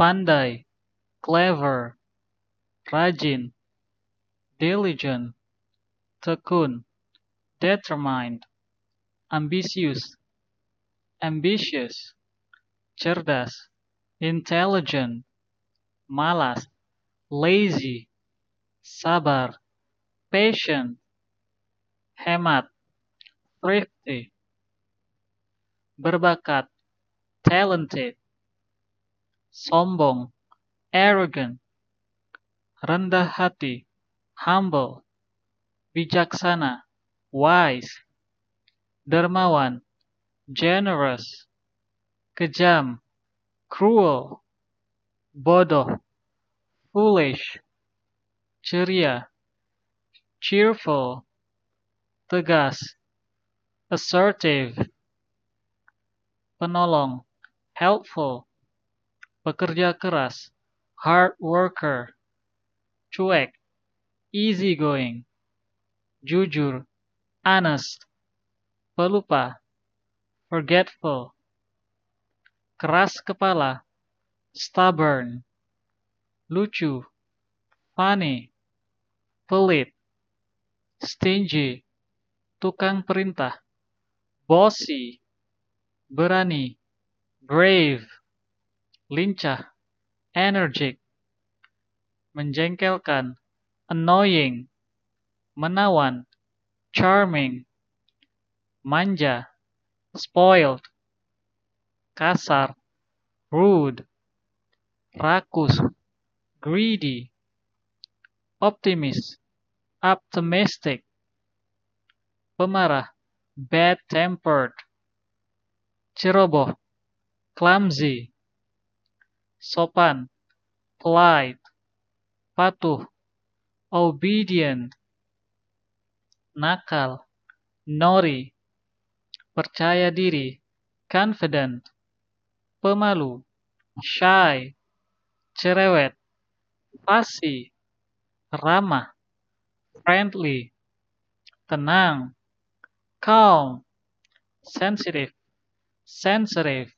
pandai, clever, rajin, diligent, tekun, determined, ambisius, ambitious, cerdas, intelligent, malas, lazy, sabar, patient, hemat, thrifty, berbakat, talented, sombong, arrogant, rendah hati, humble, bijaksana, wise, dermawan, generous, kejam, cruel, bodoh, foolish, ceria, cheerful, tegas, assertive, penolong, helpful, pekerja keras, hard worker, cuek, easygoing, jujur, honest, pelupa, forgetful, keras kepala, stubborn, lucu, funny, pelit, stingy, tukang perintah, bossy, berani, brave, lincah, energetic, menjengkelkan, annoying, menawan, charming, manja, spoiled, kasar, rude, rakus, greedy, optimis, optimistic, pemarah, bad-tempered, ceroboh, clumsy, sopan, polite, patuh, obedient, nakal, naughty, percaya diri, confident, pemalu, shy, cerewet, fussy, ramah, friendly, tenang, calm, sensitive, sensitive,